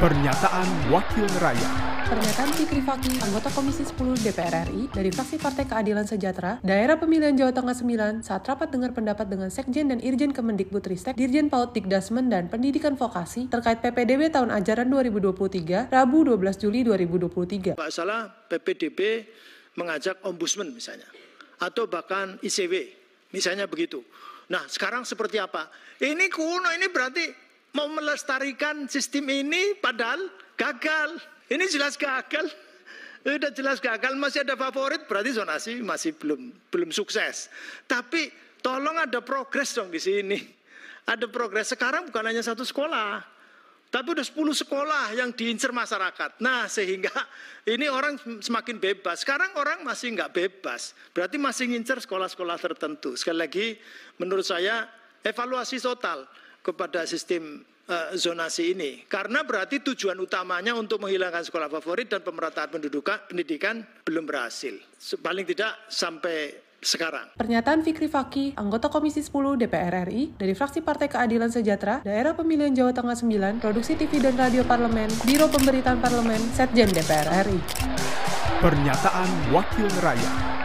Pernyataan Wakil Rakyat Pernyataan Fikri Faki, anggota Komisi 10 DPR RI dari fraksi Partai Keadilan Sejahtera, Daerah Pemilihan Jawa Tengah 9 saat rapat dengar pendapat dengan Sekjen dan Irjen Kemendikbudristek, Dirjen Paut Dikdasmen dan Pendidikan Vokasi terkait PPDB tahun ajaran 2023, Rabu 12 Juli 2023. Pak salah PPDB mengajak ombudsman misalnya atau bahkan ICW misalnya begitu. Nah, sekarang seperti apa? Ini kuno ini berarti mau melestarikan sistem ini padahal gagal. Ini jelas gagal. Sudah jelas gagal, masih ada favorit berarti zonasi masih belum belum sukses. Tapi tolong ada progres dong di sini. Ada progres. Sekarang bukan hanya satu sekolah. Tapi udah 10 sekolah yang diincar masyarakat. Nah sehingga ini orang semakin bebas. Sekarang orang masih nggak bebas. Berarti masih ngincer sekolah-sekolah tertentu. Sekali lagi menurut saya evaluasi total kepada sistem uh, zonasi ini. Karena berarti tujuan utamanya untuk menghilangkan sekolah favorit dan pemerataan pendidikan belum berhasil. Paling tidak sampai sekarang. Pernyataan Fikri Faki, anggota Komisi 10 DPR RI dari fraksi Partai Keadilan Sejahtera, Daerah Pemilihan Jawa Tengah 9, Produksi TV dan Radio Parlemen, Biro Pemberitaan Parlemen, Setjen DPR RI. Pernyataan Wakil Rakyat